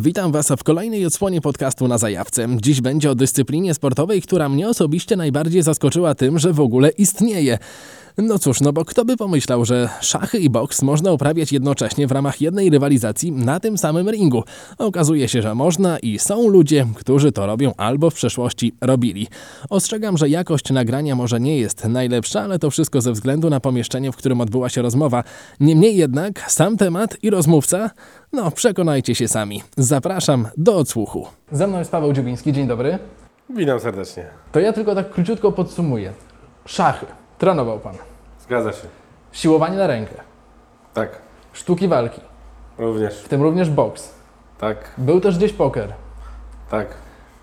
Witam Was w kolejnej odsłonie podcastu na zajawce. Dziś będzie o dyscyplinie sportowej, która mnie osobiście najbardziej zaskoczyła tym, że w ogóle istnieje. No cóż, no bo kto by pomyślał, że szachy i boks można uprawiać jednocześnie w ramach jednej rywalizacji na tym samym ringu. Okazuje się, że można i są ludzie, którzy to robią albo w przeszłości robili. Ostrzegam, że jakość nagrania może nie jest najlepsza, ale to wszystko ze względu na pomieszczenie, w którym odbyła się rozmowa. Niemniej jednak sam temat i rozmówca, no przekonajcie się sami. Zapraszam do odsłuchu. Ze mną jest Paweł Dziubiński, dzień dobry. Witam serdecznie. To ja tylko tak króciutko podsumuję. Szachy. Trenował Pan. Zgadza się. Siłowanie na rękę. Tak. Sztuki walki. Również. W tym również boks. Tak. Był też gdzieś poker. Tak.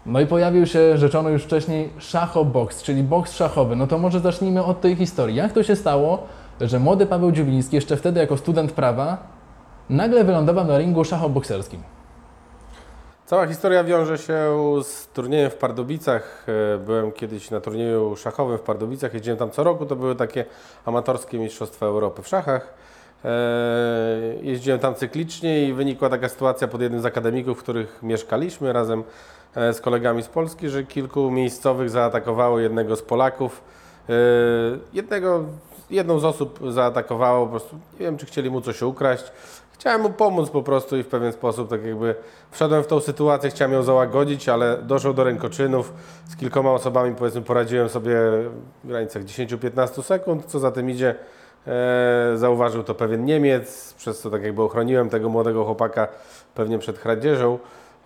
No i pojawił się rzeczono już wcześniej szachoboks, czyli boks szachowy. No to może zacznijmy od tej historii. Jak to się stało, że młody Paweł Dziubiński, jeszcze wtedy jako student prawa, nagle wylądował na ringu szachobokserskim? Cała historia wiąże się z turniejem w Pardubicach. E, Byłem kiedyś na turnieju szachowym w Pardubicach. Jeździłem tam co roku. To były takie amatorskie Mistrzostwa Europy w szachach. E, Jeździłem tam cyklicznie i wynikła taka sytuacja pod jednym z akademików, w których mieszkaliśmy razem e, z kolegami z Polski, że kilku miejscowych zaatakowało jednego z Polaków. Jednego, jedną z osób zaatakowało, po prostu nie wiem, czy chcieli mu coś ukraść. Chciałem mu pomóc po prostu i w pewien sposób, tak jakby wszedłem w tą sytuację, chciałem ją załagodzić, ale doszło do rękoczynów. Z kilkoma osobami, powiedzmy, poradziłem sobie w granicach 10-15 sekund. Co za tym idzie, e, zauważył to pewien Niemiec, przez co tak jakby ochroniłem tego młodego chłopaka pewnie przed kradzieżą.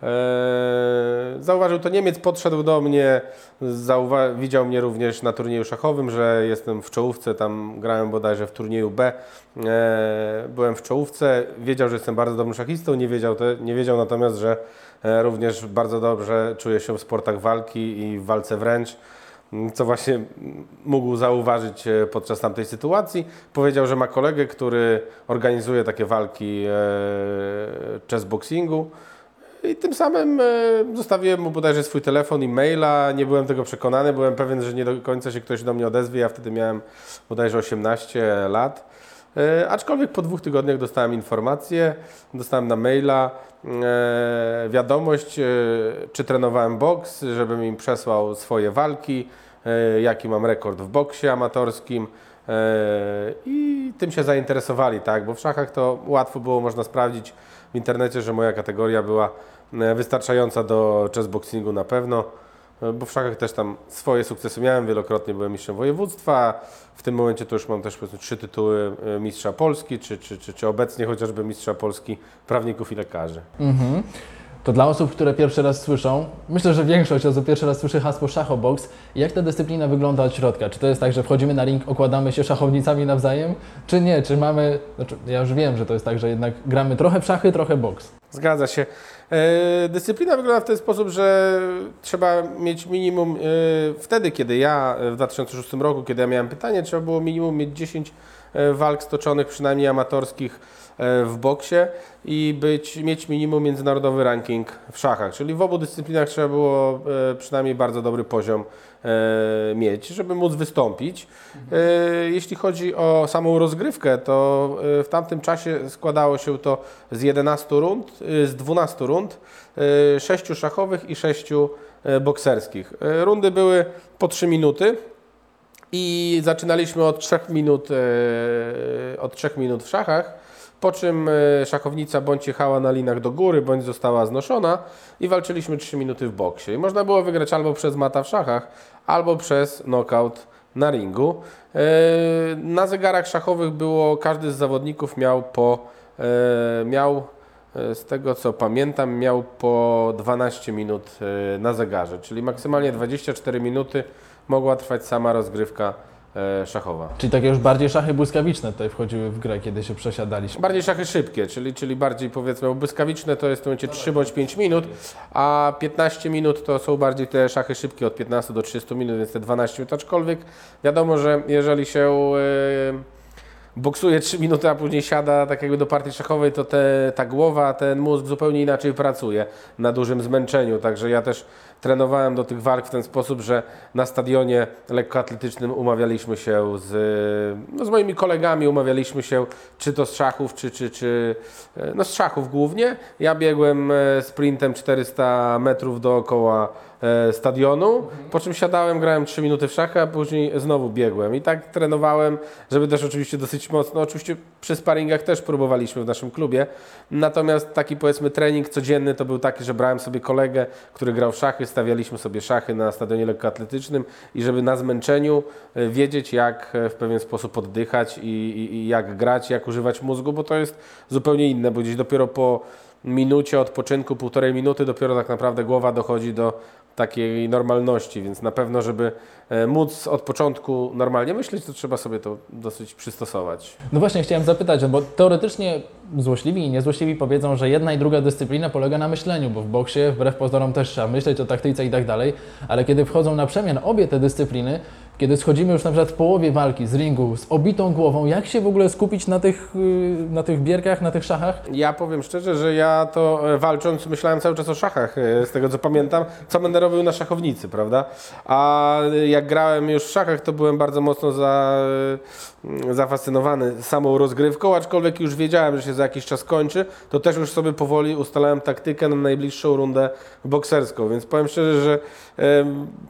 Eee, Zauważył to Niemiec, podszedł do mnie, zauwa- widział mnie również na turnieju szachowym, że jestem w czołówce, tam grałem bodajże w turnieju B. Eee, Byłem w czołówce, wiedział, że jestem bardzo dobrym szachistą, nie wiedział, te, nie wiedział natomiast, że e, również bardzo dobrze czuję się w sportach walki i w walce wręcz co właśnie mógł zauważyć e, podczas tamtej sytuacji. Powiedział, że ma kolegę, który organizuje takie walki e, chessboxingu. I tym samym e, zostawiłem mu bodajże swój telefon i maila. Nie byłem tego przekonany, byłem pewien, że nie do końca się ktoś do mnie odezwie. Ja wtedy miałem bodajże 18 lat. E, aczkolwiek po dwóch tygodniach dostałem informację, dostałem na maila e, wiadomość, czy trenowałem boks, żebym im przesłał swoje walki, jaki mam rekord w boksie amatorskim. I tym się zainteresowali, tak, bo w szachach to łatwo było można sprawdzić w internecie, że moja kategoria była wystarczająca do chessboxingu na pewno, e, bo w szachach też tam swoje sukcesy miałem, wielokrotnie byłem mistrzem województwa, w tym momencie to już mam też powiedzmy trzy tytuły e, mistrza Polski, czy, czy, czy, czy obecnie chociażby mistrza Polski prawników i lekarzy. Mhm. To dla osób, które pierwszy raz słyszą, myślę, że większość osób pierwszy raz słyszy hasło szachoboks. Jak ta dyscyplina wygląda od środka? Czy to jest tak, że wchodzimy na ring, okładamy się szachownicami nawzajem, czy nie? Czy mamy, znaczy ja już wiem, że to jest tak, że jednak gramy trochę w szachy, trochę boks. Zgadza się. E, Dyscyplina wygląda w ten sposób, że trzeba mieć minimum, e, wtedy kiedy ja w 2006 roku, kiedy ja miałem pytanie, trzeba było minimum mieć 10 e, walk stoczonych, przynajmniej amatorskich e, w boksie i być, mieć minimum międzynarodowy ranking w szachach, czyli w obu dyscyplinach trzeba było e, przynajmniej bardzo dobry poziom e, mieć, żeby móc wystąpić. E, Jeśli chodzi o samą rozgrywkę, to e, w tamtym czasie składało się to z 11 rund, e, z 12 rund, 6 szachowych i 6 bokserskich. E, Rundy były po 3 minuty i zaczynaliśmy od 3 minut, e, od 3 minut w szachach, po czym e, szachownica bądź jechała na linach do góry, bądź została znoszona i walczyliśmy 3 minuty w boksie. I można było wygrać albo przez mata w szachach, albo przez knockout na ringu. E, Na zegarach szachowych było, każdy z zawodników miał po, miał z tego co pamiętam, miał po 12 minut na zegarze, czyli maksymalnie 24 minuty mogła trwać sama rozgrywka e, szachowa. Czyli takie już bardziej szachy błyskawiczne tutaj wchodziły w grę, kiedy się przesiadaliśmy. Bardziej szachy szybkie, czyli, czyli bardziej powiedzmy bo błyskawiczne to jest w tym momencie 3 bądź 5 minut, a 15 minut to są bardziej te szachy szybkie od 15 do 30 minut, więc te 12 minut. Aczkolwiek wiadomo, że jeżeli się boksuje 3 minuty, a później siada tak jakby do partii szachowej, to te, ta głowa, ten mózg zupełnie inaczej pracuje na dużym zmęczeniu. Także ja też trenowałem do tych walk w ten sposób, że na stadionie lekkoatletycznym umawialiśmy się z, no z moimi kolegami, umawialiśmy się czy to z szachów, czy, czy, czy e, no z szachów głównie. Ja biegłem e, sprintem 400 metrów dookoła e, stadionu, po czym siadałem, grałem 3 minuty w szachy, a później znowu biegłem. I tak trenowałem, żeby też oczywiście dosyć mocno, oczywiście przy sparingach też próbowaliśmy w naszym klubie, natomiast taki powiedzmy trening codzienny to był taki, że brałem sobie kolegę, który grał w szachy, stawialiśmy sobie szachy na stadionie lekkoatletycznym i żeby na zmęczeniu e, wiedzieć jak e, w pewien sposób oddychać i, i, i jak grać, jak używać mózgu, bo to jest zupełnie inne, bo gdzieś dopiero po minucie odpoczynku, półtorej minuty, dopiero tak naprawdę głowa dochodzi do takiej normalności, więc na pewno, żeby e, móc od początku normalnie myśleć, to trzeba sobie to dosyć przystosować. No właśnie, chciałem zapytać, bo teoretycznie złośliwi i niezłośliwi powiedzą, że jedna i druga dyscyplina polega na myśleniu, bo w boksie wbrew pozorom też trzeba myśleć o taktyce i tak dalej, ale kiedy wchodzą na przemian obie te dyscypliny, kiedy schodzimy już na przykład w połowie walki z ringu z obitą głową, jak się w ogóle skupić na tych, yy, na tych bierkach, na tych szachach? Ja powiem szczerze, że ja to e, walcząc myślałem cały czas o szachach, e, z tego co pamiętam, co będę robił na szachownicy, prawda? A jak grałem już w szachach, to byłem bardzo mocno za, e, zafascynowany samą rozgrywką, aczkolwiek już wiedziałem, że się za jakiś czas kończy, to też już sobie powoli ustalałem taktykę na najbliższą rundę bokserską, więc powiem szczerze, że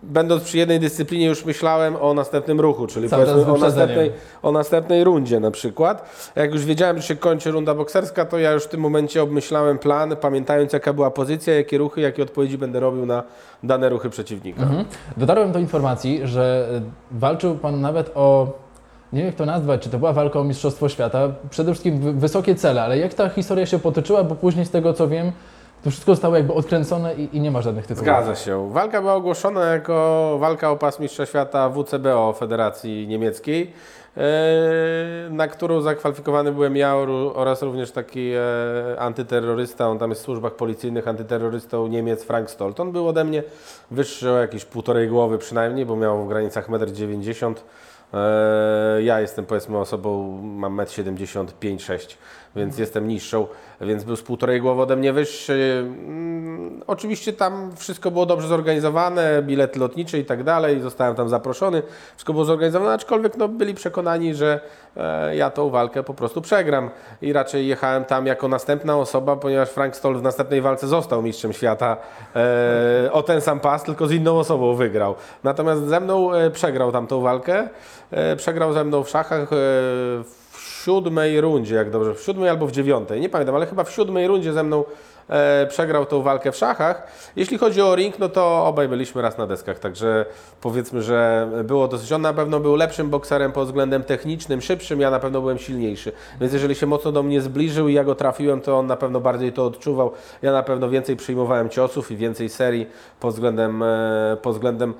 będąc przy jednej dyscyplinie już myślałem o następnym ruchu, czyli Cały czas powiedzmy o następnej, o następnej rundzie na przykład. Jak już wiedziałem, że się kończy runda bokserska, to ja już w tym momencie obmyślałem plan, pamiętając jaka była pozycja, jakie ruchy, jakie odpowiedzi będę robił na dane ruchy przeciwnika. Mhm. Dotarłem do informacji, że walczył Pan nawet o, nie wiem jak to nazwać, czy to była walka o Mistrzostwo Świata, przede wszystkim wy- wysokie cele, ale jak ta historia się potoczyła, bo później z tego co wiem, to wszystko zostało jakby odkręcone i, i nie ma żadnych tytułów. Zgadza się. Walka była ogłoszona jako walka o pas Mistrza Świata WCBO Federacji Niemieckiej, e, na którą zakwalifikowany byłem ja oraz również taki e, antyterrorysta, on tam jest w służbach policyjnych, antyterrorystą Niemiec Frank Stolt. On był ode mnie wyższy o jakieś półtorej głowy przynajmniej, bo miał w granicach 1,90 m. E, Ja jestem powiedzmy osobą, mam 1,75 6 więc jestem niższą, więc był z półtorej głowy ode mnie wyższy. Mm, Oczywiście tam wszystko było dobrze zorganizowane, bilety lotnicze i tak dalej, zostałem tam zaproszony, wszystko było zorganizowane, aczkolwiek no, byli przekonani, że e, ja tą walkę po prostu przegram i raczej jechałem tam jako następna osoba, ponieważ Frank Stoll w następnej walce został mistrzem świata e, o ten sam pas, tylko z inną osobą wygrał. Natomiast ze mną e, przegrał tam tą walkę, przegrał ze mną w szachach w siódmej rundzie, jak dobrze, w siódmej albo w dziewiątej, nie pamiętam, ale chyba w siódmej rundzie ze mną e, przegrał tą walkę w szachach. Jeśli chodzi o ring, no to obaj byliśmy raz na deskach, także powiedzmy, że było dosyć. On na pewno był lepszym bokserem pod względem technicznym, szybszym, ja na pewno byłem silniejszy. Więc jeżeli się mocno do mnie zbliżył i ja go trafiłem, to on na pewno bardziej to odczuwał. Ja na pewno więcej przyjmowałem ciosów i więcej serii pod względem, e, pod względem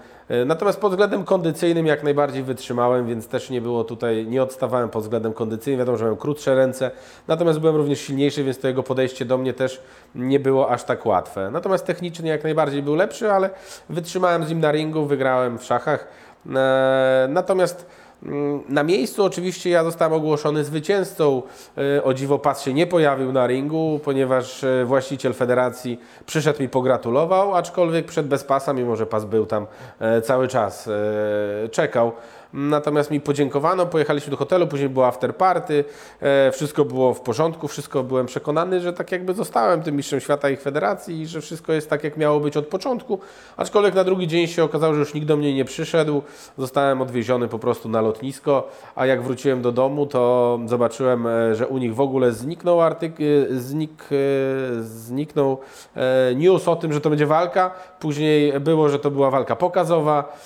Natomiast pod względem kondycyjnym jak najbardziej wytrzymałem, więc też nie było tutaj, nie odstawałem pod względem kondycyjnym. Wiadomo, że miałem krótsze ręce, natomiast byłem również silniejszy, więc to jego podejście do mnie też nie było aż tak łatwe. Natomiast technicznie jak najbardziej był lepszy, ale wytrzymałem z nim na ringu, wygrałem w szachach. E, Natomiast na miejscu oczywiście ja zostałem ogłoszony zwycięzcą. E, O dziwo pas się nie pojawił na ringu, ponieważ e, właściciel federacji przyszedł mi pogratulował, aczkolwiek przed bez pasa, mimo że pas był tam e, cały czas, czekał. Natomiast mi podziękowano, pojechaliśmy do hotelu, później była after party, e, wszystko było w porządku, wszystko byłem przekonany, że tak jakby zostałem tym mistrzem świata ich federacji i że wszystko jest tak jak miało być od początku. Aczkolwiek na drugi dzień się okazało, że już nikt do mnie nie przyszedł, zostałem odwieziony po prostu na lotnisko, a jak wróciłem do domu, to zobaczyłem, e, że u nich w ogóle zniknął artyk, e, znik, zniknął news o tym, że to będzie walka. Później było, że to była walka pokazowa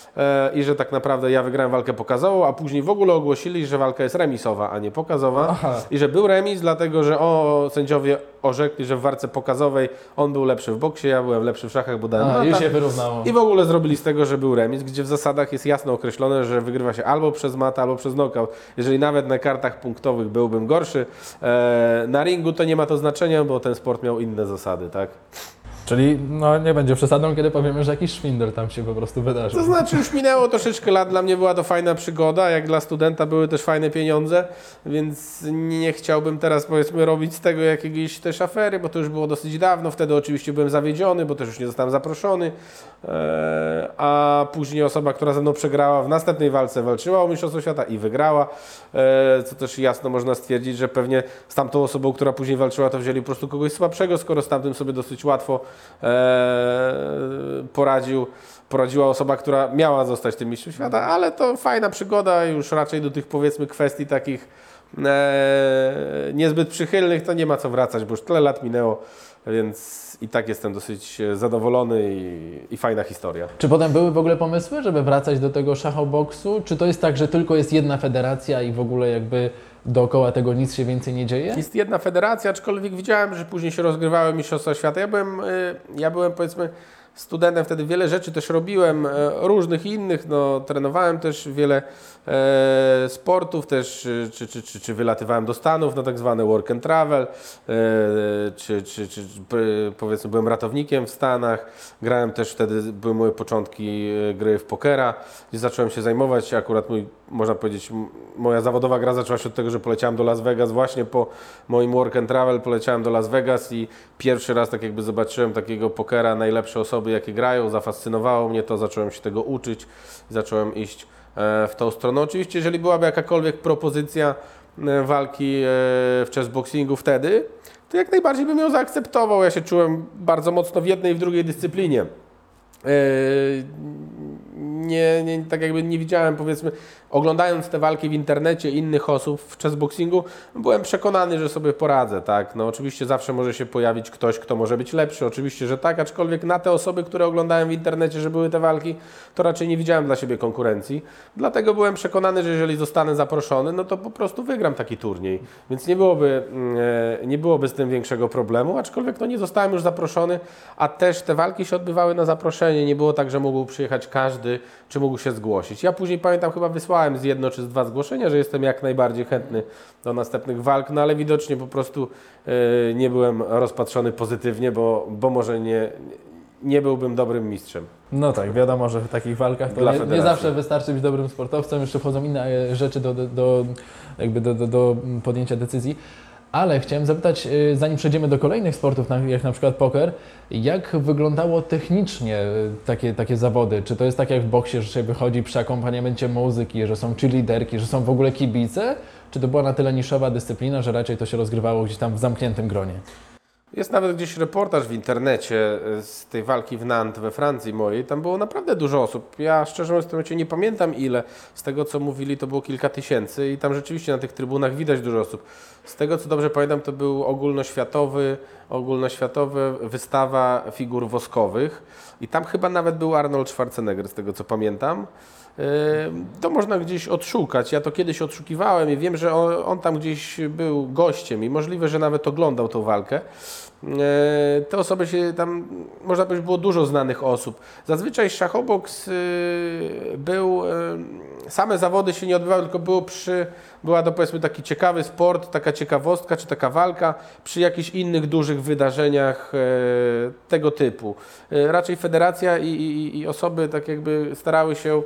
i że tak naprawdę ja wygrałem walkę pokazową, a później w ogóle ogłosili, że walka jest remisowa, a nie pokazowa. Aha. I że był remis, dlatego że o, sędziowie orzekli, że w walce pokazowej on był lepszy w boksie, ja byłem lepszy w szachach, bo dałem A, mata. się wyrównało. I w ogóle zrobili z tego, że był remis, gdzie w zasadach jest jasno określone, że wygrywa się albo przez mata, albo przez knockout. Jeżeli nawet na kartach punktowych byłbym gorszy, e, na ringu to nie ma to znaczenia, bo ten sport miał inne zasady, tak? Czyli no, nie będzie przesadą, kiedy powiemy, że jakiś szwindel tam się po prostu wydarzył. To znaczy już minęło troszeczkę lat, dla mnie była to fajna przygoda, jak dla studenta były też fajne pieniądze, więc nie chciałbym teraz powiedzmy robić z tego jakiegoś też afery, bo to już było dosyć dawno, wtedy oczywiście byłem zawiedziony, bo też już nie zostałem zaproszony, Eee, a później osoba, która ze mną przegrała w następnej walce walczyła o Mistrzostwo Świata i wygrała, eee, co też jasno można stwierdzić, że pewnie z tamtą osobą, która później walczyła, to wzięli po prostu kogoś słabszego, skoro z tamtym sobie dosyć łatwo poradził poradziła osoba, która miała zostać tym mistrzem świata, ale to fajna przygoda, już raczej do tych powiedzmy kwestii takich e, niezbyt przychylnych, to nie ma co wracać, bo już tyle lat minęło, więc i tak jestem dosyć zadowolony i, i fajna historia. Czy potem były w ogóle pomysły, żeby wracać do tego szachoboksu? Czy to jest tak, że tylko jest jedna federacja i w ogóle jakby dookoła tego nic się więcej nie dzieje? Jest jedna federacja, aczkolwiek widziałem, że później się rozgrywały Mistrzostwa Świata. Ja byłem, y, ja byłem powiedzmy studentem, wtedy wiele rzeczy też robiłem, e, różnych innych, no, trenowałem też wiele sportów też, e, czy, czy, czy, czy wylatywałem do Stanów na tak zwane work and travel, e, czy, czy, czy powiedzmy byłem ratownikiem w Stanach, grałem też wtedy, były moje początki e, gry w pokera, gdzie zacząłem się zajmować, akurat mój, można powiedzieć, moja zawodowa gra zaczęła się od tego, że poleciałem do Las Vegas właśnie po moim work and travel, poleciałem do Las Vegas i pierwszy raz tak jakby zobaczyłem takiego pokera, najlepsze osoby jakie grają, zafascynowało mnie to, zacząłem się tego uczyć, zacząłem iść E, w tą stronę. Oczywiście, jeżeli byłaby jakakolwiek propozycja e, walki e, w chessboxingu wtedy, to jak najbardziej bym ją zaakceptował. Ja się czułem bardzo mocno w jednej i w drugiej dyscyplinie nie, nie, tak jakby nie widziałem, powiedzmy, oglądając te walki w internecie innych osób w chessboxingu, byłem przekonany, że sobie poradzę, tak. No oczywiście zawsze może się pojawić ktoś, kto może być lepszy, oczywiście, że tak, aczkolwiek na te osoby, które oglądałem w internecie, że były te walki, to raczej nie widziałem dla siebie konkurencji. Dlatego byłem przekonany, że jeżeli zostanę zaproszony, no to po prostu wygram taki turniej. Więc nie byłoby, mm, e, nie byłoby z tym większego problemu, aczkolwiek no nie zostałem już zaproszony, a też te walki się odbywały na zaproszenie. Nie było tak, że mógł przyjechać każdy, czy mógł się zgłosić. Ja później pamiętam, chyba wysłałem z jedno czy z dwa zgłoszenia, że jestem jak najbardziej chętny do następnych walk, no ale widocznie po prostu yy, nie byłem rozpatrzony pozytywnie, bo, bo może nie, nie byłbym dobrym mistrzem. No tak, wiadomo, że w takich walkach to nie, nie, zawsze wystarczy być dobrym sportowcem, jeszcze wchodzą inne rzeczy do, do, do jakby do, do, do podjęcia decyzji. Ale chciałem zapytać, y, zanim przejdziemy do kolejnych sportów, jak na przykład poker, jak wyglądało technicznie y, takie, takie zawody? Czy to jest tak jak w boksie, że się wychodzi przy akompaniamencie muzyki, że są cheerleaderki, że są w ogóle kibice? Czy to była na tyle niszowa dyscyplina, że raczej to się rozgrywało gdzieś tam w zamkniętym gronie? Jest nawet gdzieś reportaż w internecie e, z tej walki w Nantes we Francji mojej. Tam było naprawdę dużo osób. Ja szczerze mówiąc w tym momencie nie pamiętam ile. Z tego co mówili to było kilka tysięcy i tam rzeczywiście na tych trybunach widać dużo osób. Z tego co dobrze pamiętam to był ogólnoświatowy, ogólnoświatowa wystawa figur woskowych i tam chyba nawet był Arnold Schwarzenegger z tego co pamiętam. To można gdzieś odszukać. Ja to kiedyś odszukiwałem i wiem, że on, on tam gdzieś był gościem i możliwe, że nawet oglądał tą walkę. Te osoby się tam, można powiedzieć, było dużo znanych osób. Zazwyczaj szachoboks y, był, same zawody się nie odbywały, tylko było przy, była to powiedzmy taki ciekawy sport, taka ciekawostka czy taka walka przy jakichś innych dużych wydarzeniach e, tego typu. E, raczej federacja i, i, i osoby tak jakby starały się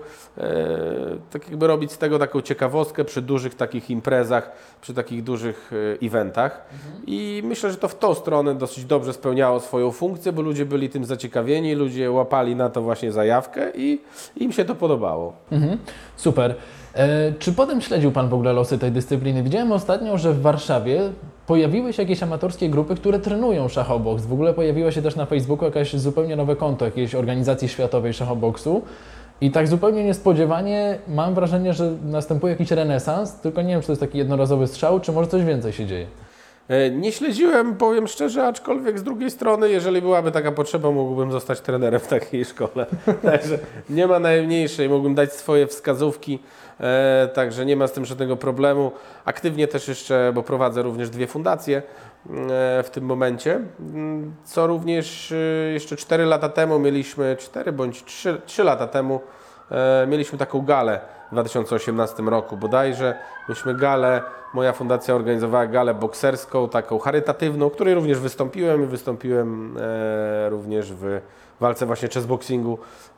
tak jakby robić z tego taką ciekawostkę przy dużych takich imprezach, przy takich dużych eventach. I myślę, że to w tą stronę dosyć dobrze spełniało swoją funkcję, bo ludzie byli tym zaciekawieni, ludzie łapali na to właśnie zajawkę i im się to podobało. Mhm. Super. E, czy potem śledził Pan w ogóle losy tej dyscypliny? Widziałem ostatnio, że w Warszawie pojawiły się jakieś amatorskie grupy, które trenują szachoboks. W ogóle pojawiło się też na Facebooku jakieś zupełnie nowe konto jakiejś organizacji światowej szachoboksu. I tak zupełnie niespodziewanie mam wrażenie, że następuje jakiś renesans, tylko nie wiem, czy to jest taki jednorazowy strzał, czy może coś więcej się dzieje. E, nie śledziłem, powiem szczerze, aczkolwiek z drugiej strony, jeżeli byłaby taka potrzeba, mógłbym zostać trenerem w takiej szkole. Także nie ma najmniejszej, mógłbym dać swoje wskazówki, także nie ma z tym żadnego problemu. Aktywnie też jeszcze, bo prowadzę również dwie fundacje e, w tym momencie, mm, co również jeszcze 4 lata temu mieliśmy, 4 bądź 3, 3 lata temu mieliśmy taką galę w 2018 roku bodajże. Myśmy galę moja fundacja organizowała galę bokserską, taką charytatywną, w której również wystąpiłem i wystąpiłem e, również w walce właśnie chessboxingu e,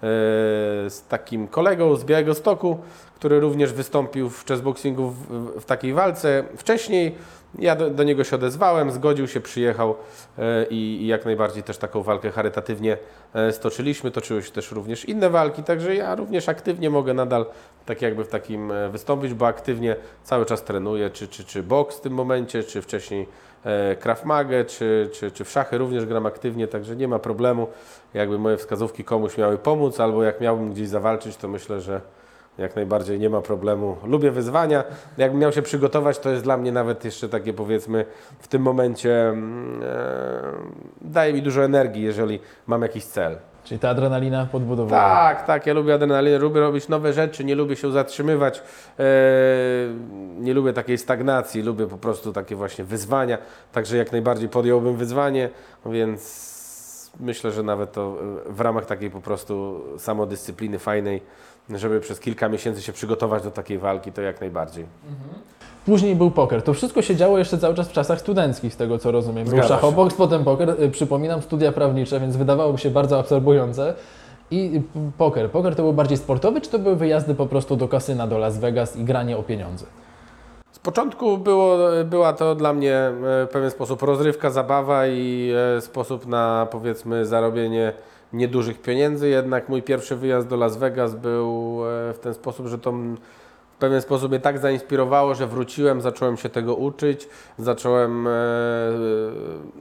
z takim kolegą z Białego Stoku, który również wystąpił w chessboxingu w, w, takiej walce wcześniej. Ja do, do niego się odezwałem, zgodził się, przyjechał e, i, i jak najbardziej też taką walkę charytatywnie e, stoczyliśmy. Toczyły się też również inne walki, także ja również aktywnie mogę nadal tak jakby w takim wystąpić, bo aktywnie cały czas trenuję, czy, czy, czy boks w tym momencie, czy wcześniej Krav Magę, czy, czy, czy w szachy również gram aktywnie, także nie ma problemu. Jakby moje wskazówki komuś miały pomóc, albo jak miałbym gdzieś zawalczyć, to myślę, że jak najbardziej nie ma problemu. Lubię wyzwania. Jakbym miał się przygotować, to jest dla mnie nawet jeszcze takie powiedzmy w tym momencie mm, e, daje mi dużo energii, jeżeli mam jakiś cel. Czyli ta adrenalina podbudowuje. Tak, tak, ja lubię adrenalinę, lubię robić nowe rzeczy, nie lubię się zatrzymywać, e, nie lubię takiej stagnacji, lubię po prostu takie właśnie wyzwania, także jak najbardziej podjąłbym wyzwanie, więc myślę, że nawet to e, w ramach takiej po prostu samodyscypliny fajnej, żeby przez kilka miesięcy się przygotować do takiej walki, to jak najbardziej. Później był poker. To wszystko się działo jeszcze cały czas w czasach studenckich, z tego co rozumiem. Był szachoboks, potem poker. Y, Przypominam, studia prawnicze, więc wydawałoby się bardzo absorbujące. I y, poker. Poker to był bardziej sportowy, czy to były wyjazdy po prostu do kasyna, do Las Vegas i granie o pieniądze? Z początku było, była to dla mnie w pewien sposób rozrywka, zabawa i sposób na powiedzmy zarobienie niedużych pieniędzy. Jednak mój pierwszy wyjazd do Las Vegas był w ten sposób, że to w pewien sposób mnie tak zainspirowało, że wróciłem, zacząłem się tego uczyć, zacząłem, e,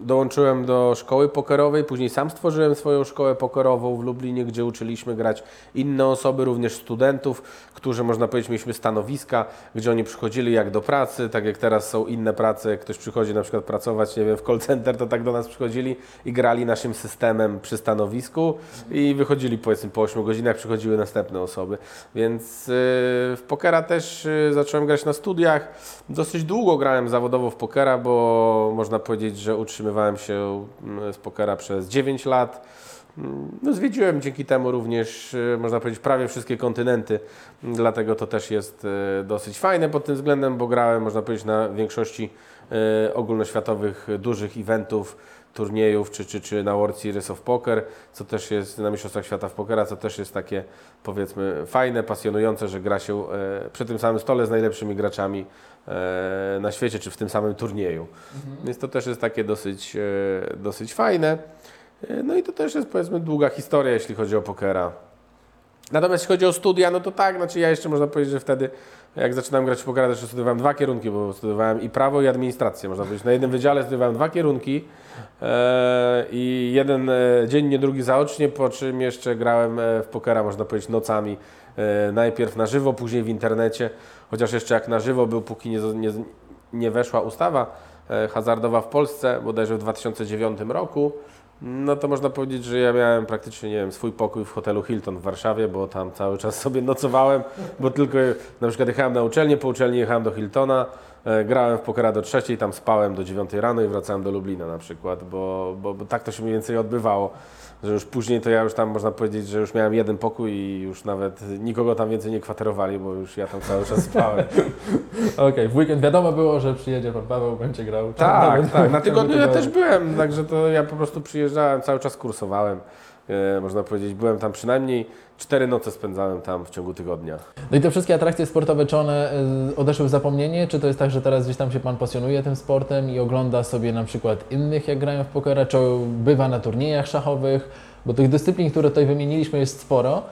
dołączyłem do szkoły pokerowej, później sam stworzyłem swoją szkołę pokerową w Lublinie, gdzie uczyliśmy grać inne osoby, również studentów, którzy można powiedzieć mieliśmy stanowiska, gdzie oni przychodzili jak do pracy, tak jak teraz są inne prace, jak ktoś przychodzi na przykład pracować, nie wiem, w call center, to tak do nas przychodzili i grali naszym systemem przy stanowisku i wychodzili powiedzmy po 8 godzinach, przychodziły następne osoby, więc yy, w pokera też yy, zacząłem grać na studiach, dosyć długo grałem zawodowo w pokera, bo można powiedzieć, że utrzymywałem się mm, z pokera przez 9 lat, no, zwiedziłem dzięki temu również, e, można powiedzieć, prawie wszystkie kontynenty, dlatego to też jest e, dosyć fajne pod tym względem, bo grałem, można powiedzieć, na większości ogólnoświatowych dużych eventów, turniejów, czy, czy, czy na World Series of Poker, co też jest na Mistrzostwach Świata w Pokera, co też jest takie, powiedzmy, fajne, pasjonujące, że gra się e, przy tym samym stole z najlepszymi graczami e, na świecie, czy w tym samym turnieju. Więc to też jest takie dosyć, e, dosyć fajne. E, No i to też jest powiedzmy długa historia, jeśli chodzi o pokera. Natomiast jeśli chodzi o studia, no to tak, znaczy ja jeszcze można powiedzieć, że wtedy jak zaczynałem grać w pokera, też studiowałem dwa kierunki, bo studiowałem i prawo i administrację, można powiedzieć. Na jednym wydziale studiowałem dwa kierunki e, i jeden e, dziennie, drugi zaocznie, po czym jeszcze grałem e, w pokera, można powiedzieć, nocami. Najpierw na żywo, później w internecie, chociaż jeszcze jak na żywo był, póki nie, nie, nie weszła ustawa hazardowa w Polsce, bodajże w 2009 roku, no to można powiedzieć, że ja miałem praktycznie, nie wiem, swój pokój w hotelu Hilton w Warszawie, bo tam cały czas sobie nocowałem, bo tylko na przykład jechałem na uczelnię, po uczelni jechałem do Hiltona, grałem w pokera do trzeciej, tam spałem do dziewiątej rano i wracałem do Lublina na przykład, bo, bo, bo tak to się mniej więcej odbywało, że już później to ja już tam można powiedzieć, że już miałem jeden pokój i już nawet nikogo tam więcej nie kwaterowali, bo już ja tam cały czas spałem. Okej, w weekend wiadomo było, że przyjedzie pan Paweł, będzie grał. Tak, tak. Na tygodniu ja też byłem, także to ja po prostu przyjeżdżałem, cały czas kursowałem. E, można powiedzieć, byłem tam przynajmniej cztery noce spędzałem tam w ciągu tygodnia. No i te wszystkie atrakcje sportowe, czy one y, odeszły w zapomnienie, czy to jest tak, że teraz gdzieś tam się Pan pasjonuje tym sportem i ogląda sobie na przykład innych, jak grają w pokera, czy bywa na turniejach szachowych, bo tych dyscyplin, które tutaj wymieniliśmy jest sporo,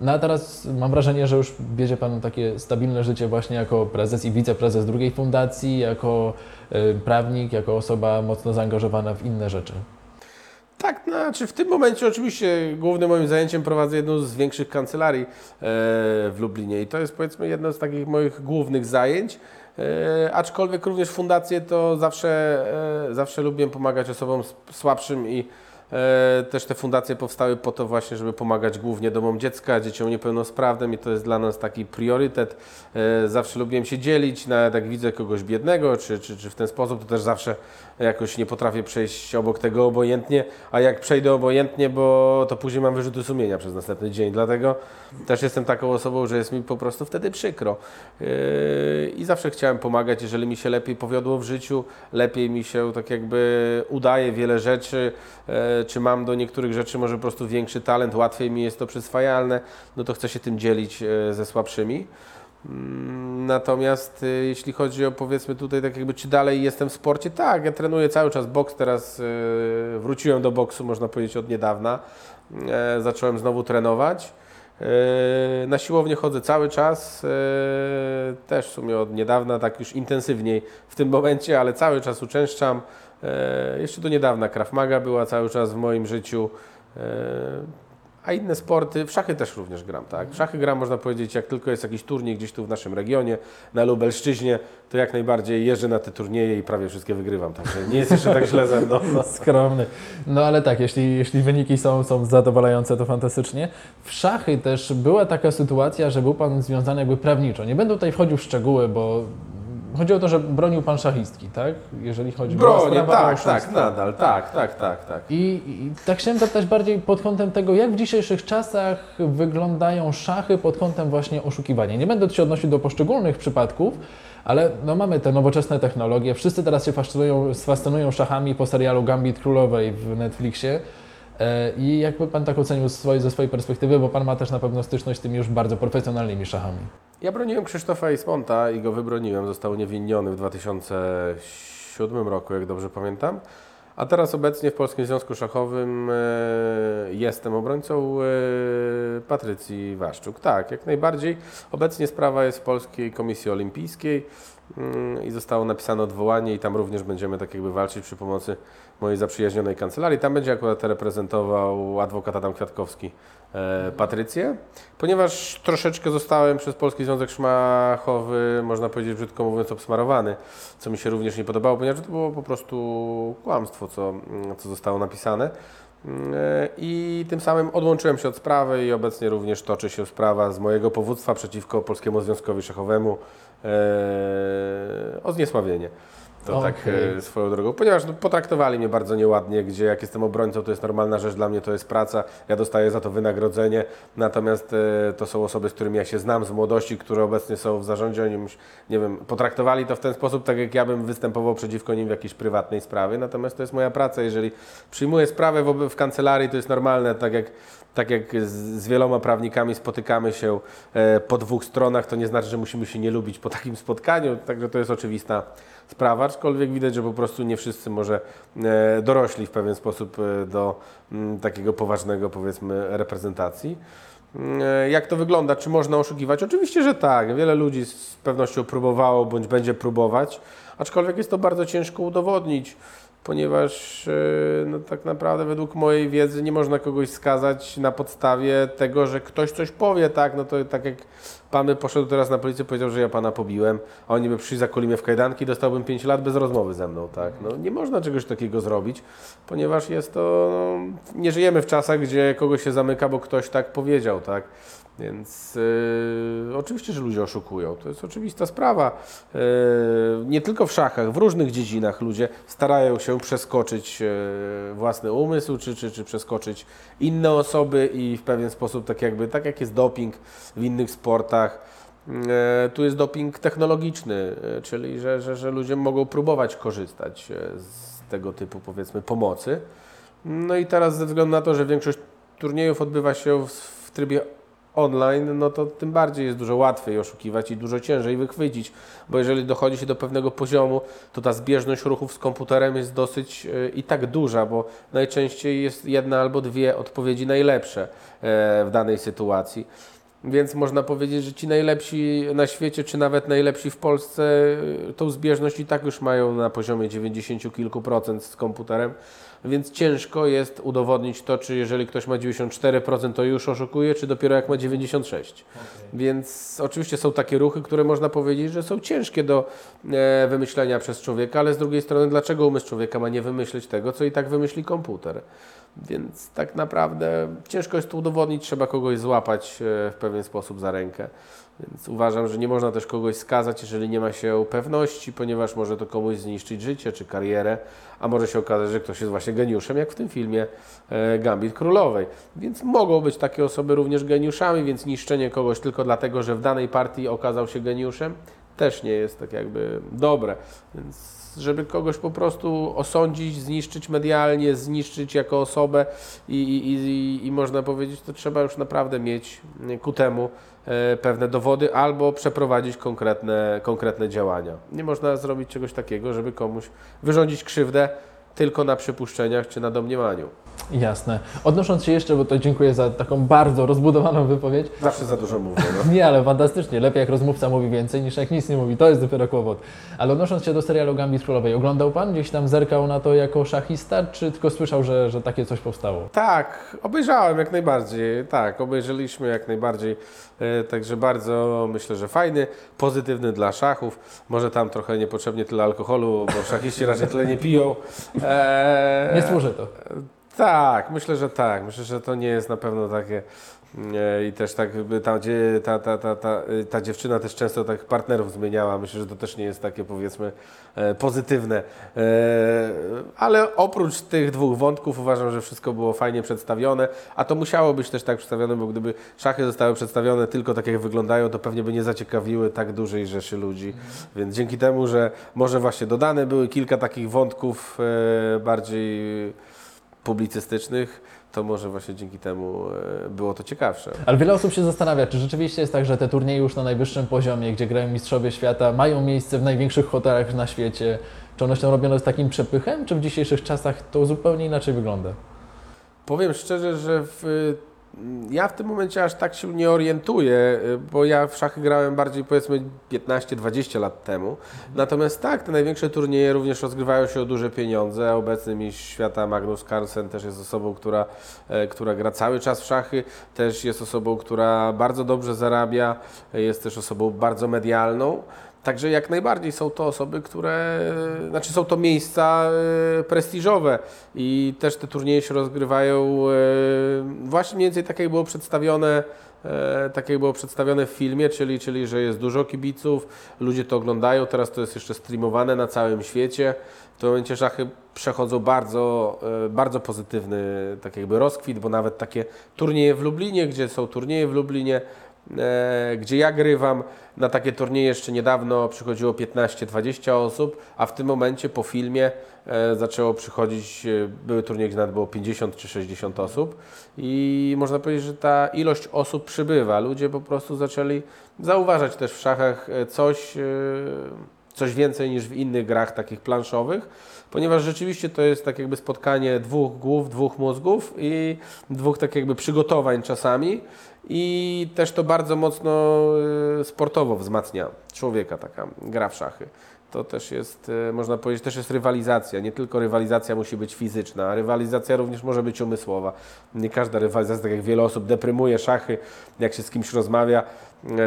no a teraz mam wrażenie, że już bierze Pan takie stabilne życie właśnie jako prezes i wiceprezes drugiej fundacji, jako y, prawnik, jako osoba mocno zaangażowana w inne rzeczy. Tak, znaczy w tym momencie oczywiście głównym moim zajęciem prowadzę jedną z większych kancelarii e, w Lublinie i to jest powiedzmy jedno z takich moich głównych zajęć. E, aczkolwiek również fundacje to zawsze, e, zawsze lubię pomagać osobom słabszym i Też te fundacje powstały po to właśnie, żeby pomagać głównie domom dziecka, dzieciom niepełnosprawnym i to jest dla nas taki priorytet. E, Zawsze lubiłem się dzielić, nawet jak widzę kogoś biednego, czy, czy, czy w ten sposób, to też zawsze jakoś nie potrafię przejść obok tego obojętnie, a jak przejdę obojętnie, bo to później mam wyrzuty sumienia przez następny dzień, dlatego też jestem taką osobą, że jest mi po prostu wtedy przykro. Yy, I zawsze chciałem pomagać, jeżeli mi się lepiej powiodło w życiu, lepiej mi się tak jakby udaje wiele rzeczy, czy mam do niektórych rzeczy może po prostu większy talent, łatwiej mi jest to przyswajalne, no to chcę się tym dzielić yy, ze słabszymi. Mm, Natomiast y, jeśli chodzi o powiedzmy tutaj tak jakby czy dalej jestem w sporcie, tak, ja trenuję cały czas boks, teraz y, wróciłem do boksu można powiedzieć od niedawna. E, zacząłem znowu trenować. E, Na siłownię chodzę cały czas, e, też w sumie od niedawna, tak już intensywniej w tym momencie, ale cały czas uczęszczam. E, Jeszcze do niedawna Krav Maga była cały czas w moim życiu. E, A inne sporty, w szachy też również gram, tak? W szachy gram, można powiedzieć, jak tylko jest jakiś turniej gdzieś tu w naszym regionie, na Lubelszczyźnie, to jak najbardziej jeżdżę na te turnieje i prawie wszystkie wygrywam, także nie jest jeszcze tak źle ze mną. No. Skromny. No ale tak, jeśli, jeśli wyniki są, są zadowalające, to fantastycznie. W szachy też była taka sytuacja, że był Pan związany jakby prawniczo. Nie będę tutaj wchodził w szczegóły, bo chodzi o to, że bronił Pan szachistki, tak? Jeżeli chodzi Bronię, o tak, oszustwo. tak, nadal, tak, tak, tak, tak. I, I tak chciałem zapytać bardziej pod kątem tego, jak w dzisiejszych czasach wyglądają szachy pod kątem właśnie oszukiwania. Nie będę się odnosił do poszczególnych przypadków, ale no mamy te nowoczesne technologie. Wszyscy teraz się fascynują, fascynują szachami po serialu Gambit Królowej w Netflixie. E, I jakby Pan tak ocenił swoje, ze swojej perspektywy, bo Pan ma też na pewno styczność z tymi już bardzo profesjonalnymi szachami. Ja broniłem Krzysztofa Ismonta i go wybroniłem. Został uniewinniony w 2007 roku, jak dobrze pamiętam. A teraz obecnie w Polskim Związku Szachowym e, jestem obrońcą e, Patrycji Waszczuk. Tak, jak najbardziej. Obecnie sprawa jest w Polskiej Komisji Olimpijskiej i zostało napisane odwołanie i tam również będziemy tak jakby walczyć przy pomocy mojej zaprzyjaźnionej kancelarii. Tam będzie akurat reprezentował adwokat Adam Kwiatkowski e, Patrycję. Ponieważ troszeczkę zostałem przez Polski Związek Szmachowy, można powiedzieć brzydko mówiąc, obsmarowany, co mi się również nie podobało, ponieważ to było po prostu kłamstwo, co, mm, co zostało napisane. Mm, e, I tym samym odłączyłem się od sprawy i obecnie również toczy się sprawa z mojego powództwa przeciwko Polskiemu Związkowi Szachowemu o zniesławienie. To tak Okej. e, swoją drogą, ponieważ no, potraktowali mnie bardzo nieładnie, gdzie jak jestem obrońcą, to jest normalna rzecz, dla mnie to jest praca, ja dostaję za to wynagrodzenie, natomiast e, to są osoby, z którymi ja się znam z młodości, które obecnie są w zarządzie, oni, nie wiem, potraktowali to w ten sposób, tak jak ja bym występował przeciwko nim w jakiejś prywatnej sprawie, natomiast to jest moja praca, jeżeli przyjmuję sprawę w, w kancelarii, to jest normalne, tak jak tak jak z, wieloma prawnikami spotykamy się e, po dwóch stronach, to nie znaczy, że musimy się nie lubić po takim spotkaniu, także to jest oczywista sprawa, aczkolwiek widać, że po prostu nie wszyscy może e, dorośli w pewien sposób e, do takiego poważnego, powiedzmy, reprezentacji. Mm, Jak to wygląda? Czy można oszukiwać? Oczywiście, że tak. Wiele ludzi z pewnością próbowało bądź będzie próbować, aczkolwiek jest to bardzo ciężko udowodnić, ponieważ e, no, tak naprawdę według mojej wiedzy nie można kogoś skazać na podstawie tego, że ktoś coś powie, tak? No to tak jak pan by poszedł teraz na policję, powiedział, że ja pana pobiłem, a oni by przyszli, zakuli mnie w kajdanki, dostałbym 5 lat bez rozmowy ze mną, tak? No nie można czegoś takiego zrobić, ponieważ jest to, no, nie żyjemy w czasach, gdzie kogoś się zamyka, bo ktoś tak powiedział, tak? Więc yy, oczywiście, że ludzie oszukują. To jest oczywista sprawa. Yy, nie tylko w szachach, w różnych dziedzinach ludzie starają się przeskoczyć yy, własny umysł, czy, czy, czy przeskoczyć inne osoby i w pewien sposób, tak jakby, tak jak jest doping w innych sportach, E, Tu jest doping technologiczny, e, czyli że, że, że ludzie mogą próbować korzystać e, z tego typu powiedzmy pomocy. No i teraz ze względu na to, że większość turniejów odbywa się w, w trybie online, no to tym bardziej jest dużo łatwiej oszukiwać i dużo ciężej wychwycić, bo jeżeli dochodzi się do pewnego poziomu, to ta zbieżność ruchów z komputerem jest dosyć e, i tak duża, bo najczęściej jest jedna albo dwie odpowiedzi najlepsze e, w danej sytuacji. Więc można powiedzieć, że ci najlepsi na świecie, czy nawet najlepsi w Polsce, y, tą zbieżność i tak już mają na poziomie 90 kilku procent z komputerem. Więc ciężko jest udowodnić to, czy jeżeli ktoś ma 94%, to już oszukuje, czy dopiero jak ma 96%. Więc oczywiście są takie ruchy, które można powiedzieć, że są ciężkie do e, wymyślenia przez człowieka, ale z drugiej strony, dlaczego umysł człowieka ma nie wymyśleć tego, co i tak wymyśli komputer? Więc tak naprawdę ciężko jest to udowodnić, trzeba kogoś złapać e, w pewien sposób za rękę. Więc uważam, że nie można też kogoś skazać, jeżeli nie ma się pewności, ponieważ może to komuś zniszczyć życie czy karierę, a może się okazać, że ktoś jest właśnie geniuszem, jak w tym filmie e, Gambit Królowej. Więc mogą być takie osoby również geniuszami, więc niszczenie kogoś tylko dlatego, że w danej partii okazał się geniuszem, też nie jest tak jakby dobre. Więc żeby kogoś po prostu osądzić, zniszczyć medialnie, zniszczyć jako osobę i, i, i, i można powiedzieć, to trzeba już naprawdę mieć ku temu pewne dowody albo przeprowadzić konkretne, konkretne działania. Nie można zrobić czegoś takiego, żeby komuś wyrządzić krzywdę tylko na przypuszczeniach czy na domniemaniu. Jasne. Odnosząc się jeszcze, bo to dziękuję za taką bardzo rozbudowaną wypowiedź. Zawsze za dużo mówię. No. Nie, ale fantastycznie. Lepiej jak rozmówca mówi więcej niż jak nic nie mówi. To jest dopiero kłopot. Ale odnosząc się do serialu Gambit Królowej, oglądał Pan? Gdzieś tam zerkał na to jako szachista, czy tylko słyszał, że, że takie coś powstało? Tak, obejrzałem jak najbardziej. Tak, obejrzeliśmy jak najbardziej. E, Także bardzo myślę, że fajny, pozytywny dla szachów. Może tam trochę niepotrzebnie tyle alkoholu, bo szachiści raczej tyle nie piją. E, Nie służy to. Tak, myślę, że tak. Myślę, że to nie jest na pewno takie. e, I też tak, ta, ta, ta, ta, ta, y, ta dziewczyna też często tak partnerów zmieniała. Myślę, że to też nie jest takie powiedzmy e, pozytywne. E, Ale oprócz tych dwóch wątków uważam, że wszystko było fajnie przedstawione, a to musiało być też tak przedstawione, bo gdyby szachy zostały przedstawione tylko tak jak wyglądają, to pewnie by nie zaciekawiły tak dużej rzeszy ludzi. Więc dzięki temu, że może właśnie dodane były kilka takich wątków bardziej publicystycznych, to może właśnie dzięki temu e, było to ciekawsze. Ale wiele osób się zastanawia, czy rzeczywiście jest tak, że te turnieje już na najwyższym poziomie, gdzie grają mistrzowie świata, mają miejsce w największych hotelach na świecie. Czy one są robione z takim przepychem, czy w dzisiejszych czasach to zupełnie inaczej wygląda? Powiem szczerze, że w, ja w tym momencie aż tak się nie orientuję, y, bo ja w szachy grałem bardziej powiedzmy 15-20 lat temu. Natomiast tak, te największe turnieje również rozgrywają się o duże pieniądze. Obecny mistrz świata Magnus Carlsen też jest osobą, która, e, która gra cały czas w szachy, też jest osobą, która bardzo dobrze zarabia, jest też osobą bardzo medialną. Także jak najbardziej są to osoby, które, znaczy są to miejsca e, prestiżowe i też te turnieje się rozgrywają e, właśnie mniej więcej tak jak było przedstawione, e, tak jak było przedstawione w filmie, czyli, czyli że jest dużo kibiców, ludzie to oglądają, teraz to jest jeszcze streamowane na całym świecie. W tym momencie szachy przechodzą bardzo, bardzo pozytywny tak jakby rozkwit, bo nawet takie turnieje w Lublinie, gdzie są turnieje w Lublinie, gdzie ja grywam. Na takie turnieje jeszcze niedawno przychodziło 15-20 osób, a w tym momencie po filmie e, zaczęło przychodzić, e, były turnieje, gdzie nawet było 50 czy 60 osób i można powiedzieć, że ta ilość osób przybywa. Ludzie po prostu zaczęli zauważać też w szachach e, coś, e, coś więcej niż w innych grach takich planszowych, ponieważ rzeczywiście to jest tak jakby spotkanie dwóch głów, dwóch mózgów i dwóch tak jakby przygotowań czasami i też to bardzo mocno y, sportowo wzmacnia człowieka, taka gra w szachy. To też jest, y, można powiedzieć, też jest rywalizacja. Nie tylko rywalizacja musi być fizyczna, rywalizacja również może być umysłowa. Nie każda rywalizacja, tak jak wiele osób deprymuje szachy, jak się z kimś rozmawia,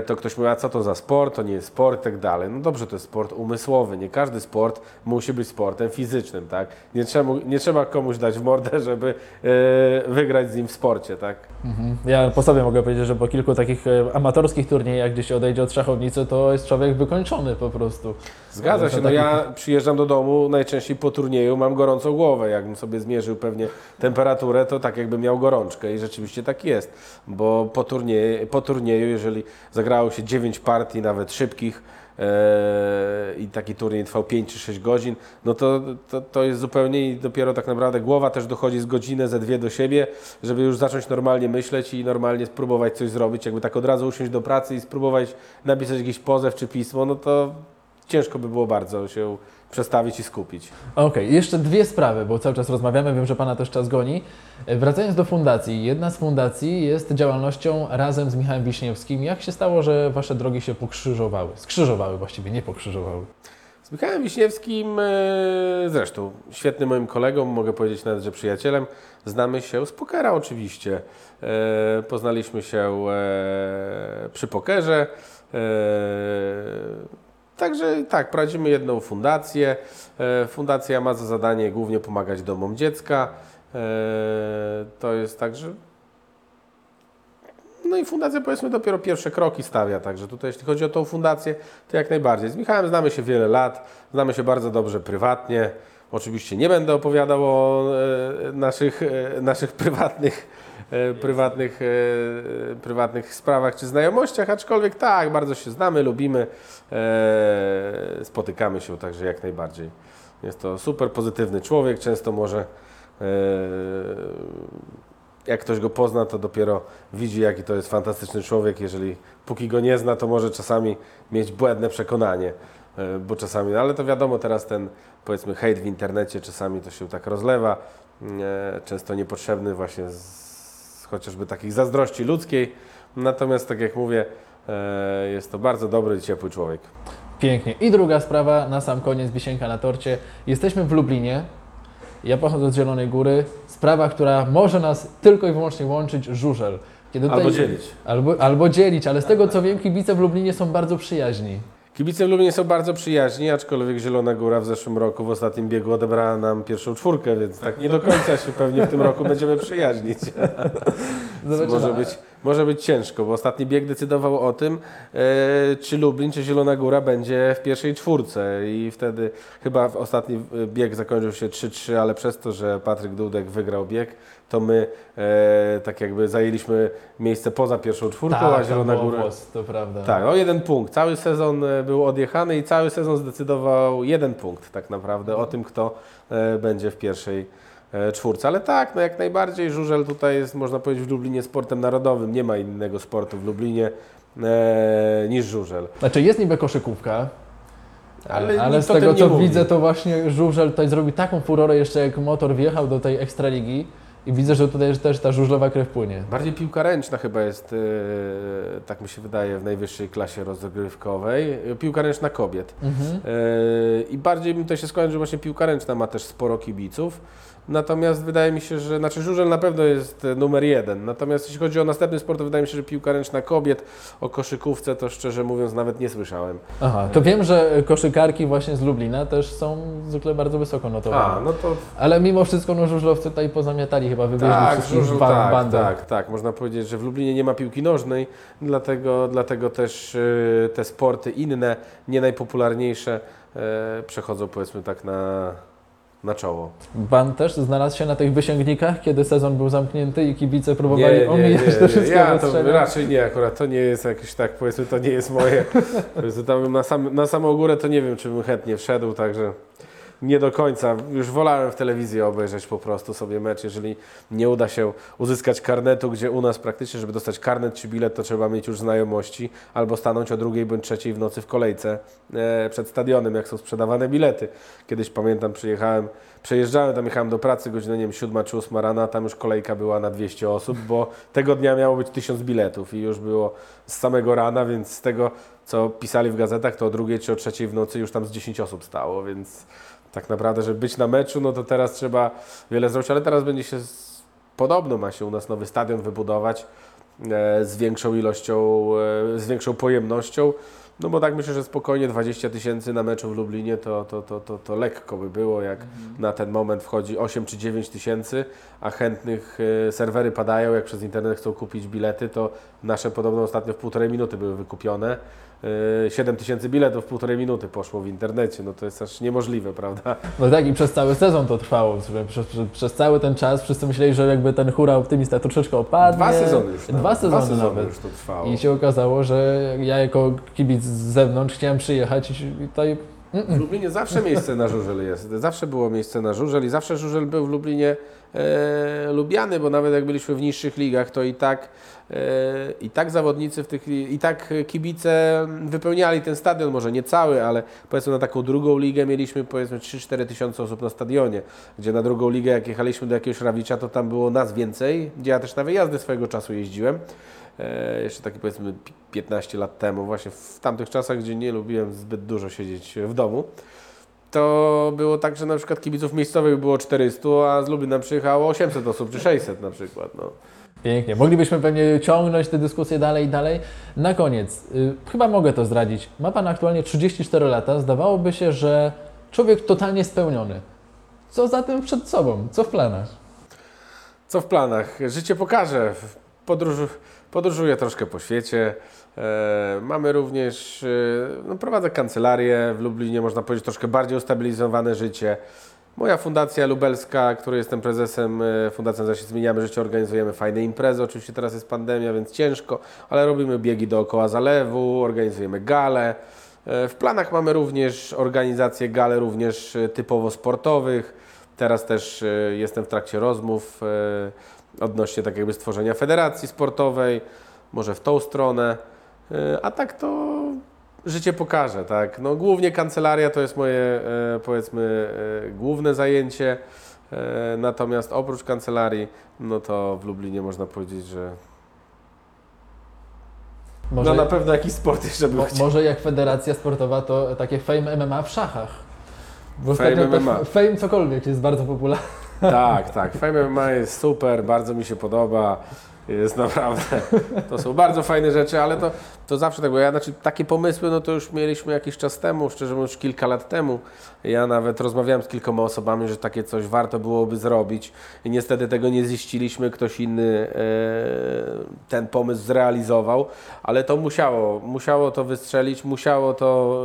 to ktoś mówi, a co to za sport, to nie jest sport i tak dalej. No dobrze, to jest sport umysłowy. Nie każdy sport musi być sportem fizycznym, tak? Nie trzeba, nie trzeba komuś dać w mordę, żeby y, wygrać z nim w sporcie, tak? Mhm. Ja po sobie mogę powiedzieć, że po kilku takich e, amatorskich turniejach, gdzie się odejdzie od szachownicy, to jest człowiek wykończony po prostu. Zgadza się. No taki- ja przyjeżdżam do domu najczęściej po turnieju, mam gorącą głowę. Jakbym sobie zmierzył pewnie temperaturę, to tak jakbym miał gorączkę i rzeczywiście tak jest. Bo po turnieju, po turnieju jeżeli zagrało się 9 partii, nawet szybkich, e, i taki turniej trwał 5 czy 6 godzin, no to, to, to jest zupełnie i dopiero tak naprawdę głowa też dochodzi z godzinę, ze dwie do siebie, żeby już zacząć normalnie myśleć i normalnie spróbować coś zrobić. Jakby tak od razu usiąść do pracy i spróbować napisać jakiś pozew czy pismo, no to ciężko by było bardzo się przestawić i skupić. Okej, jeszcze dwie sprawy, bo cały czas rozmawiamy, wiem, że Pana też czas goni. E, Wracając do fundacji, jedna z fundacji jest działalnością razem z Michałem Wiśniewskim. Jak się stało, że Wasze drogi się pokrzyżowały? Skrzyżowały właściwie, nie pokrzyżowały. Z Michałem Wiśniewskim, e, zresztą świetnym moim kolegą, mogę powiedzieć nawet, że przyjacielem. Znamy się z pokera oczywiście. E, Poznaliśmy się przy pokerze. Także tak, prowadzimy jedną fundację. E, Fundacja ma za zadanie głównie pomagać domom dziecka. E, To jest tak, że no i fundacja powiedzmy dopiero pierwsze kroki stawia, także tutaj jeśli chodzi o tą fundację, to jak najbardziej. Z Michałem znamy się wiele lat, znamy się bardzo dobrze prywatnie. Oczywiście nie będę opowiadał o e, naszych, naszych prywatnych, prywatnych, e, prywatnych sprawach czy znajomościach, aczkolwiek tak, bardzo się znamy, lubimy, e, spotykamy się, także jak najbardziej. Jest to super pozytywny człowiek, często może e, jak ktoś go pozna, to dopiero widzi, jaki to jest fantastyczny człowiek. Jeżeli póki go nie zna, to może czasami mieć błędne przekonanie, e, bo czasami, no ale to wiadomo, teraz ten powiedzmy hejt w internecie czasami to się tak rozlewa, e, często niepotrzebny właśnie z chociażby takich zazdrości ludzkiej. Natomiast tak jak mówię, e, jest to bardzo dobry i ciepły człowiek. Pięknie. I druga sprawa, na sam koniec, wisienka na torcie. Jesteśmy w Lublinie. Ja pochodzę z Zielonej Góry. Sprawa, która może nas tylko i wyłącznie łączyć, żużel. Kiedy Albo dzielić. Albo, albo dzielić, ale z tego co wiem, kibice w Lublinie są bardzo przyjaźni. Kibice w Lublinie są bardzo przyjaźni, aczkolwiek Zielona Góra w zeszłym roku w ostatnim biegu odebrała nam pierwszą czwórkę, więc tak nie do końca się pewnie w tym roku będziemy przyjaźnić. Zobaczymy. Może być, może być ciężko, bo ostatni bieg decydował o tym, e, czy Lublin, czy Zielona Góra będzie w pierwszej czwórce i wtedy chyba w ostatni bieg zakończył się 3-3, ale przez to, że Patryk Dudek wygrał bieg, to my e, tak jakby zajęliśmy miejsce poza pierwszą czwórką, a tam Zielona Góra... włos, to prawda. Tak, o jeden punkt. Cały sezon e, był odjechany i cały sezon zdecydował jeden punkt tak naprawdę o tym, kto e, będzie w pierwszej czwórce. Ale tak, no jak najbardziej żużel tutaj jest, można powiedzieć, w Lublinie sportem narodowym. Nie ma innego sportu w Lublinie e, niż żużel. Znaczy jest niby koszykówka, ale, Ale ale z tego co mówi. widzę, to właśnie żużel tutaj zrobił taką furorę jeszcze jak motor wjechał do tej ekstraligi i widzę, że tutaj też ta żużlowa krew płynie. Bardziej piłka ręczna chyba jest, e, tak mi się wydaje, w najwyższej klasie rozgrywkowej. E, Piłka ręczna kobiet. Mhm. E, I bardziej mi to się skłania, że właśnie piłka ręczna ma też sporo kibiców. Natomiast wydaje mi się, że, znaczy żużel na pewno jest e, numer jeden. Natomiast jeśli chodzi o następny sport, to wydaje mi się, że piłka ręczna kobiet, o koszykówce to szczerze mówiąc nawet nie słyszałem. Aha, to wiem, że koszykarki właśnie z Lublina też są zwykle bardzo wysoko notowane. A, no to Ale mimo wszystko no, żużlowcy tutaj pozamiatali chyba, wywieźli tak, ba- tak, bandą. tak, tak. Można powiedzieć, że w Lublinie nie ma piłki nożnej, dlatego, dlatego też e, te sporty inne, nie najpopularniejsze, e, przechodzą powiedzmy tak na, na czoło. Pan też znalazł się na tych wysięgnikach, kiedy sezon był zamknięty i kibice próbowali omijać te wszystkie Ja to raczej nie, akurat to nie jest jakieś tak, powiedzmy, to nie jest moje. Powiedzmy, tam na, sam, na samą górę to nie wiem, czy bym chętnie wszedł, także nie do końca. Już wolałem w telewizji obejrzeć po prostu sobie mecz, jeżeli nie uda się uzyskać karnetu, gdzie u nas praktycznie, żeby dostać karnet czy bilet, to trzeba mieć już znajomości, albo stanąć o drugiej bądź trzeciej w nocy w kolejce e, przed stadionem, jak są sprzedawane bilety. Kiedyś pamiętam, przyjechałem, przejeżdżałem, tam jechałem do pracy, godzina, nie wiem, siódma czy ósma rana, tam już kolejka była na 200 osób, bo tego dnia miało być 1000 biletów i już było z samego rana, więc z tego, co pisali w gazetach, to o drugiej czy o trzeciej w nocy już tam z 10 osób stało, więc tak naprawdę, żeby być na meczu, no to teraz trzeba wiele zrobić, ale teraz będzie się, podobno ma się u nas nowy stadion wybudować e, z większą ilością, e, z większą pojemnością, no bo tak myślę, że spokojnie 20 tysięcy na meczu w Lublinie to, to, to, to, to lekko by było, jak na ten moment wchodzi 8 czy 9 tysięcy, a chętnych e, serwery padają, jak przez internet chcą kupić bilety, to nasze podobno ostatnio w półtorej minuty były wykupione. E, 7 tysięcy biletów w półtorej minuty poszło w internecie, no to jest aż niemożliwe, prawda? No tak, i przez cały sezon to trwało. Przez, przez, przez cały ten czas wszyscy myśleli, że jakby ten hura optymista troszeczkę opadnie. Dwa sezony już. Dwa nawet. sezony, Dwa sezony nawet. już to trwało. I się okazało, że ja jako kibic z zewnątrz chciałem przyjechać i tutaj W Lublinie zawsze miejsce na żużel jest. Zawsze było miejsce na żużel i zawsze żużel był w Lublinie e, lubiany, bo nawet jak byliśmy w niższych ligach, to i tak, e, i tak zawodnicy w tych, i tak kibice wypełniali ten stadion, może nie cały, ale powiedzmy na taką drugą ligę mieliśmy powiedzmy 3-4 tysiące osób na stadionie, gdzie na drugą ligę jak jechaliśmy do jakiegoś Rawicza, to tam było nas więcej, gdzie ja też na wyjazdy swojego czasu jeździłem. E, jeszcze takie powiedzmy pi- 15 lat temu, właśnie w tamtych czasach, gdzie nie lubiłem zbyt dużo siedzieć w domu, to było tak, że na przykład kibiców miejscowych było 400, a z Lublina przyjechało 800 osób, czy 600 na przykład. No. Pięknie. Moglibyśmy pewnie ciągnąć tę dyskusję dalej i dalej. Na koniec, y, chyba mogę to zdradzić. Ma Pan aktualnie 34 lata. Zdawałoby się, że człowiek totalnie spełniony. Co za tym przed sobą? Co w planach? Co w planach? Życie pokaże. Podróżu, podróżuję troszkę po świecie. E, mamy również, e, no, prowadzę kancelarię w Lublinie, można powiedzieć troszkę bardziej ustabilizowane życie. Moja fundacja lubelska, której jestem prezesem, e, Fundacją Zaś Zmieniamy Życie, organizujemy fajne imprezy. Oczywiście teraz jest pandemia, więc ciężko, ale robimy biegi dookoła zalewu, organizujemy gale. W planach mamy również organizację gale również typowo sportowych. Teraz też jestem w trakcie rozmów odnośnie tak jakby stworzenia federacji sportowej, może w tą stronę. E, A tak to życie pokaże, tak. No, głównie kancelaria to jest moje, e, powiedzmy, e, główne zajęcie. Natomiast oprócz kancelarii, no to w Lublinie można powiedzieć, że Może, no na pewno jakiś sport jeszcze bym mo, chciał. może jak federacja sportowa, to takie Fame MMA w szachach. Bo Fame MMA. Fame cokolwiek jest bardzo popularny. Tak, tak. Fame MMA jest super, bardzo mi się podoba. Jest naprawdę. To są bardzo fajne rzeczy, ale to, to zawsze tak było. Ja, znaczy, takie pomysły, no to już mieliśmy jakiś czas temu, szczerze mówiąc, kilka lat temu. Ja nawet rozmawiałem z kilkoma osobami, że takie coś warto byłoby zrobić i niestety tego nie ziściliśmy. Ktoś inny e, ten pomysł zrealizował, ale to musiało, musiało to wystrzelić, musiało to,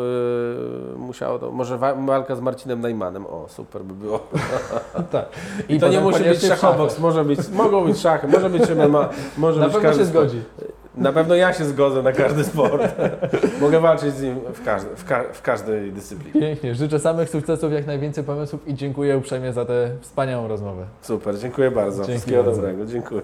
e, musiało to, może wa- walka z Marcinem Najmanem. O, super by było. tak. I to nie musi być szachoboks, może być, mogą być szachy, może być MMA, może Na być pewno każdy się sport. zgodzi. Na pewno ja się zgodzę na każdy sport. Mogę walczyć z nim w, każdy, w, ka- w każdej dyscyplinie. Pięknie. Życzę samych sukcesów, jak najwięcej pomysłów i dziękuję uprzejmie za tę wspaniałą rozmowę. Super, dziękuję bardzo. Dzięki Wszystkiego bardzo. dobrego, dziękuję.